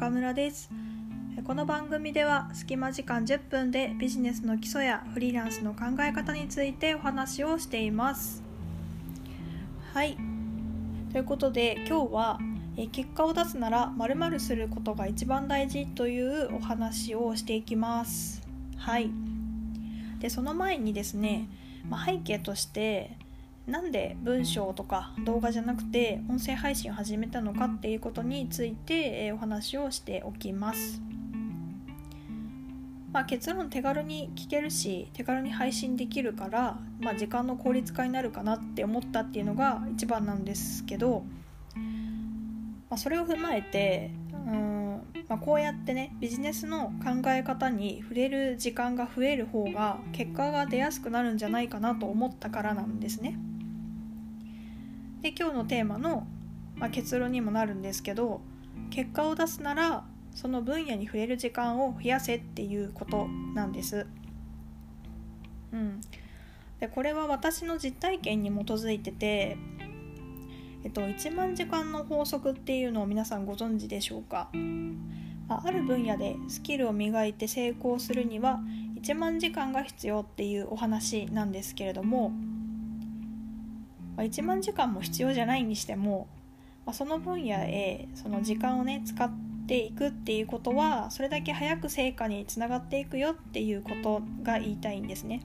中村です。この番組では隙間時間10分でビジネスの基礎やフリーランスの考え方についてお話をしています。はい。ということで今日は結果を出すなら〇〇することが一番大事というお話をしていきます。はい。でその前にですね、まあ、背景としてなんで文章とか動画じゃなくて音声配信を始めたのかっていうことについて、えお話をしておきます。まあ、結論手軽に聞けるし手軽に配信できるから、まあ、時間の効率化になるかなって思ったっていうのが一番なんですけど、まあ、それを踏まえてうん、まあ、こうやってねビジネスの考え方に触れる時間が増える方が結果が出やすくなるんじゃないかなと思ったからなんですね。で今日のテーマの、まあ、結論にもなるんですけど結果を出すならその分野に触れる時間を増やせっていうことなんです。うん、でこれは私の実体験に基づいてて、えっと、1万時間の法則っていうのを皆さんご存知でしょうか？ある分野でスキルを磨いて成功するには1万時間が必要っていうお話なんですけれどもまあ、1万時間も必要じゃないにしても、まあ、その分野へその時間をね使っていくっていうことはそれだけ早く成果につながっていくよっていうことが言いたいんですね。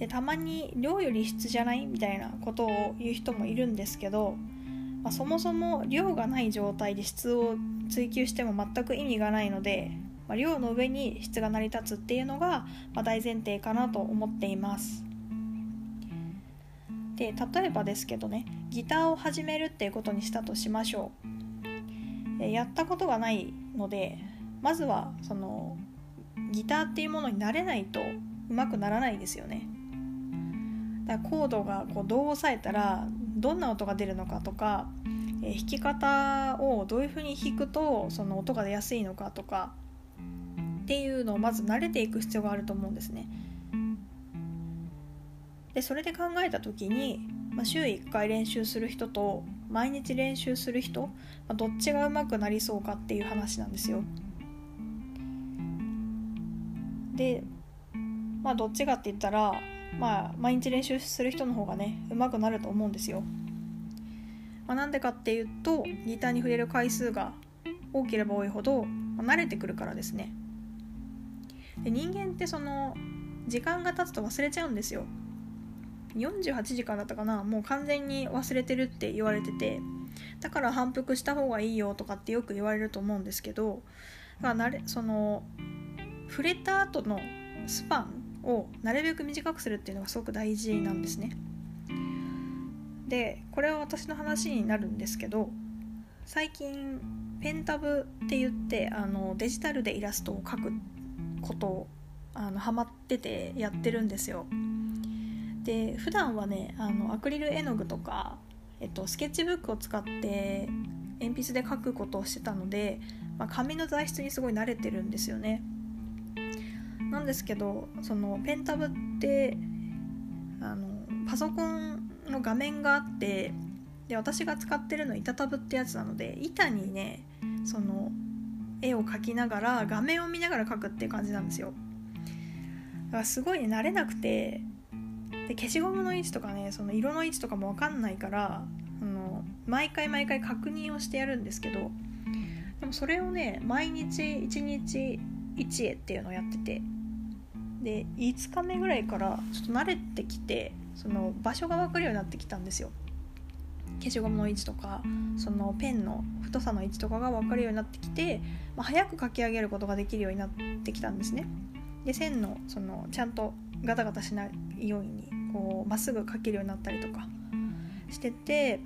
でたまに量より質じゃないみたいなことを言う人もいるんですけど、まあ、そもそも量がない状態で質を追求しても全く意味がないので、まあ、量の上に質が成り立つっていうのが、ま大前提かなと思っています。で例えばですけどねギターを始めるっていうことにしたとしましょうやったことがないのでまずはそのギターっていうものになれないとうまくならないですよねだからコードがこうどう押さえたらどんな音が出るのかとか弾き方をどういうふうに弾くとその音が出やすいのかとかっていうのをまず慣れていく必要があると思うんですね。でそれで考えた時に、まあ、週1回練習する人と毎日練習する人、まあ、どっちが上手くなりそうかっていう話なんですよ。でまあどっちかって言ったらまあ毎日練習する人の方がね上手くなると思うんですよ。まあ、なんでかっていうとギターに触れる回数が多ければ多いほど、まあ、慣れてくるからですね。で人間ってその時間が経つと忘れちゃうんですよ。48時間だったかなもう完全に忘れてるって言われててだから反復した方がいいよとかってよく言われると思うんですけどだかられその触れた後のスパンをなるべく短くするっていうのがすごく大事なんですね。でこれは私の話になるんですけど最近ペンタブって言ってあのデジタルでイラストを描くことをあのハマっててやってるんですよ。で普段はねあのアクリル絵の具とか、えっと、スケッチブックを使って鉛筆で描くことをしてたので、まあ、紙の材質にすごい慣れてるんですよね。なんですけどそのペンタブってあのパソコンの画面があってで私が使ってるの板タブってやつなので板にねその絵を描きながら画面を見ながら描くっていう感じなんですよだからすごい、ね、慣れなくてで消しゴムの位置とかねその色の位置とかも分かんないからあの毎回毎回確認をしてやるんですけどでもそれをね毎日1日1絵っていうのをやっててで5日目ぐらいからちょっと慣れてきてその場所が分かるようになってきたんですよ。消しゴムの位置とかそのペンの太さの位置とかが分かるようになってきて、まあ、早く書き上げることができるようになってきたんですね。で線のそのちゃんとガタガタしないようにこうまっすぐ描けるようになったりとかしてて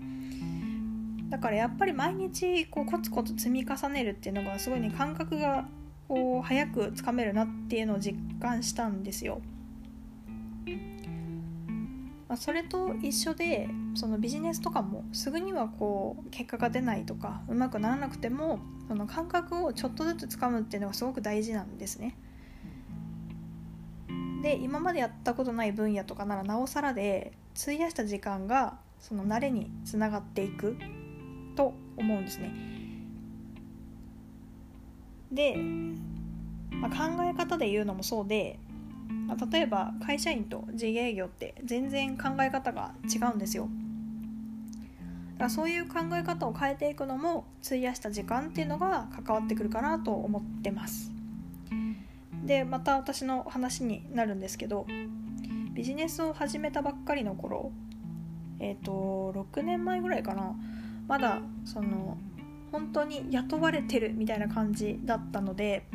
だからやっぱり毎日こうコツコツ積み重ねるっていうのがすごいね感覚がこう早くつかめるなっていうのを実感したんですよ。まあ、それと一緒でそのビジネスとかもすぐにはこう結果が出ないとかうまくならなくてもその感覚をちょっとずつつかむっていうのがすごく大事なんですね。今までやったことない分野とかならなおさらで費やした時間がその慣れにつながっていくと思うんですね。で、まあ、考え方で言うのもそうで、まあ、例えば会社員と自営業って全然考え方が違うんですよ。だからそういう考え方を変えていくのも費やした時間っていうのが関わってくるかなと思ってます。でまた私の話になるんですけどビジネスを始めたばっかりの頃えっ、ー、と6年前ぐらいかなまだその本当に雇われてるみたいな感じだったので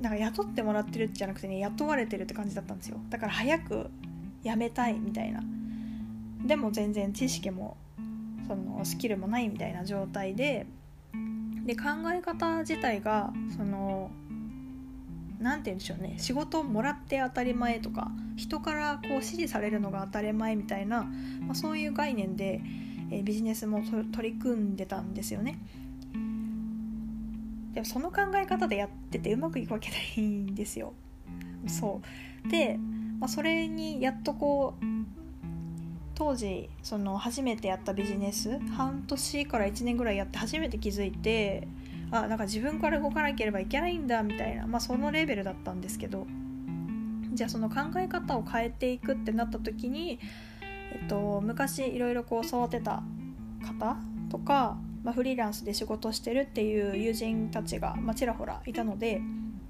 なんか雇ってもらってるじゃなくてね雇われてるって感じだったんですよ。だから早く辞めたいみたいな。でも全然知識もそのスキルもないみたいな状態でで考え方自体がその何て言うんでしょうね仕事をもらって当たり前とか人からこう指示されるのが当たり前みたいな、まあ、そういう概念で、えー、ビジネスも取り組んでたんですよね。でもその考え方でやっててうまくいくわけないんですよ。そうで、まあ、それにやっとこう当時その初めてやったビジネス半年から1年ぐらいやって初めて気づいてあなんか自分から動かなければいけないんだみたいな、まあ、そのレベルだったんですけどじゃあその考え方を変えていくってなった時に、えっと、昔いろいろこう育てた方とか、まあ、フリーランスで仕事してるっていう友人たちが、まあ、ちらほらいたので、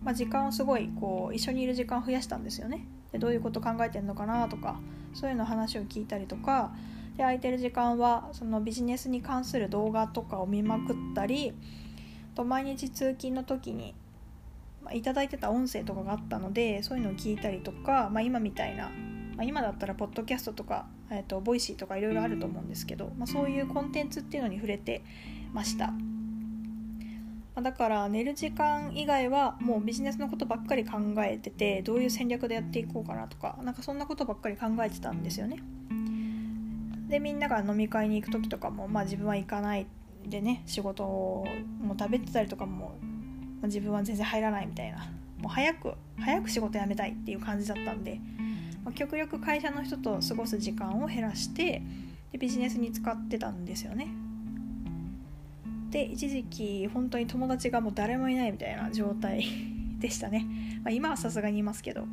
まあ、時間をすごいこう一緒にいる時間を増やしたんですよね。でどういうこと考えてんのかなとかそういうの話を聞いたりとかで空いてる時間はそのビジネスに関する動画とかを見まくったりと毎日通勤の時に、まあ、いいてた音声とかがあったのでそういうのを聞いたりとか、まあ、今みたいな、まあ、今だったらポッドキャストとか、えーと、 Voicy とかいろいろあると思うんですけど、まあ、そういうコンテンツっていうのに触れてました。まだから寝る時間以外はもうビジネスのことばっかり考えててどういう戦略でやっていこうかなとかなんかそんなことばっかり考えてたんですよね。でみんなが飲み会に行く時とかも、まあ、自分は行かないでね仕事も食べてたりとかも自分は全然入らないみたいな。もう早く早く仕事辞めたいっていう感じだったんで、まあ、極力会社の人と過ごす時間を減らしてでビジネスに使ってたんですよね。で一時期本当に友達がもう誰もいないみたいな状態 でしたね、まあ、今はさすがにいますけど、ま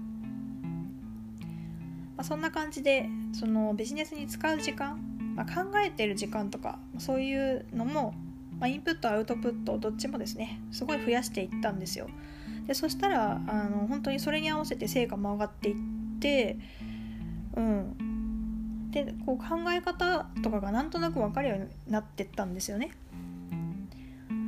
あ、そんな感じでそのビジネスに使う時間まあ、考えてる時間とかそういうのも、まあ、インプットアウトプットどっちもですねすごい増やしていったんですよ。でそしたらあの本当にそれに合わせて成果も上がっていってうん。でこう考え方とかがなんとなく分かるようになってったんですよね。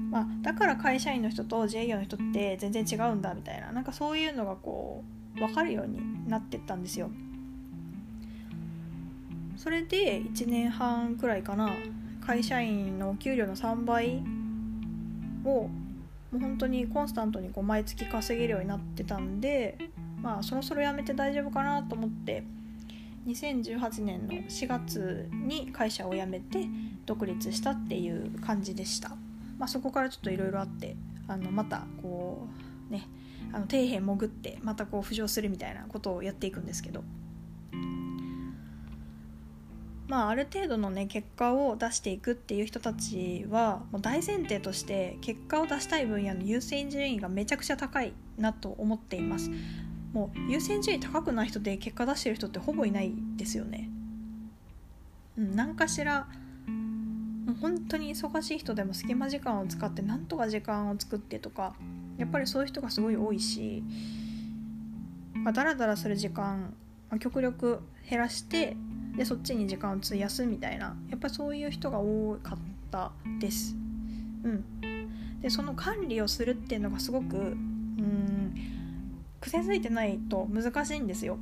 まあ、だから会社員の人と自営業の人って全然違うんだみたいななんかそういうのがこう分かるようになってったんですよ。それで1年半くらいかな会社員のお給料の3倍をもう本当にコンスタントにこう毎月稼げるようになってたんでまあそろそろ辞めて大丈夫かなと思って2018年の4月に会社を辞めて独立したっていう感じでした、まあ、そこからちょっといろいろあってあのまたこうねあの底辺潜ってまたこう浮上するみたいなことをやっていくんですけど。まあ、ある程度のね結果を出していくっていう人たちはもう大前提として結果を出したい分野の優先順位がめちゃくちゃ高いなと思っています。もう優先順位高くない人で結果出してる人ってほぼいないですよね。うん何かしらもう本当に忙しい人でも隙間時間を使ってなんとか時間を作ってとかやっぱりそういう人がすごい多いし、まあ、だらだらする時間、ま、極力減らしてでそっちに時間を費やすみたいなやっぱりそういう人が多かったです。うん、でその管理をするっていうのがすごくうん癖づいてないと難しいんですよ。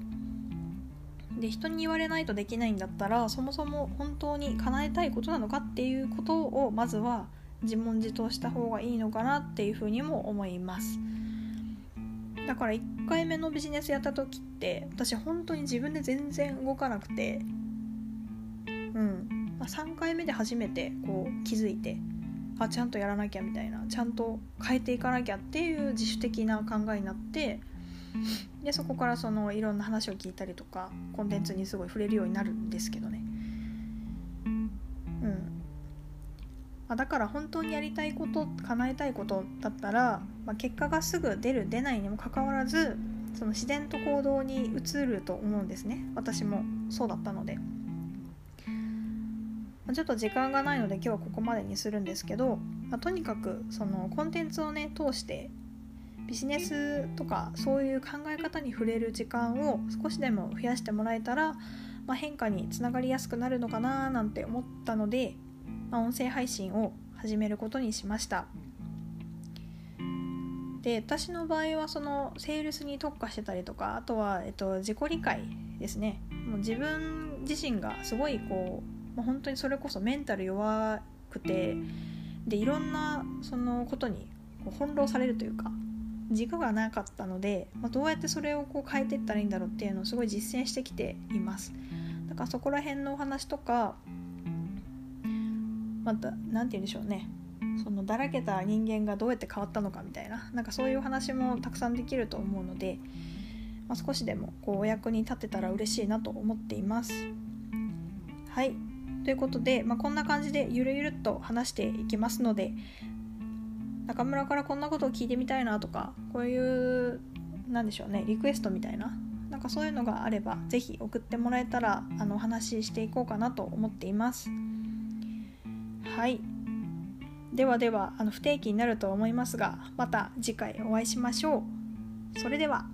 で人に言われないとできないんだったらそもそも本当に叶えたいことなのかっていうことをまずは自問自答した方がいいのかなっていうふうにも思います。だから1回目のビジネスやった時って私本当に自分で全然動かなくてうん。まあ、3回目で初めてこう気づいてあちゃんとやらなきゃみたいなちゃんと変えていかなきゃっていう自主的な考えになってでそこからそのいろんな話を聞いたりとかコンテンツにすごい触れるようになるんですけどね。うん。ま、だから本当にやりたいこと叶えたいことだったら、まあ、結果がすぐ出る出ないにもかかわらずその自然と行動に移ると思うんですね。私もそうだったので。ちょっと時間がないので今日はここまでにするんですけど、まあ、とにかくそのコンテンツをね通してビジネスとかそういう考え方に触れる時間を少しでも増やしてもらえたら、まあ、変化につながりやすくなるのかななんて思ったので、まあ、音声配信を始めることにしました。で私の場合はそのセールスに特化してたりとかあとは、えっと、自己理解ですね。もう自分自身がすごいこう、まあ、本当にそれこそメンタル弱くてでいろんなそのことにこう翻弄されるというか軸がなかったので、まあ、どうやってそれをこう変えていったらいいんだろうっていうのをすごい実践してきています。だからそこら辺のお話とかまた何て言うんでしょうね。そのだらけた人間がどうやって変わったのかみたいななんかそういうお話もたくさんできると思うので、まあ、少しでもこうお役に立てたら嬉しいなと思っています。はいということで、まあ、こんな感じでゆるゆるっと話していきますので中村からこんなことを聞いてみたいなとかこういうなんでしょうねリクエストみたいななんかそういうのがあれば是非送ってもらえたらあのお話ししていこうかなと思っています。はい。ではではあの不定期になると思いますがまた次回お会いしましょう。それでは。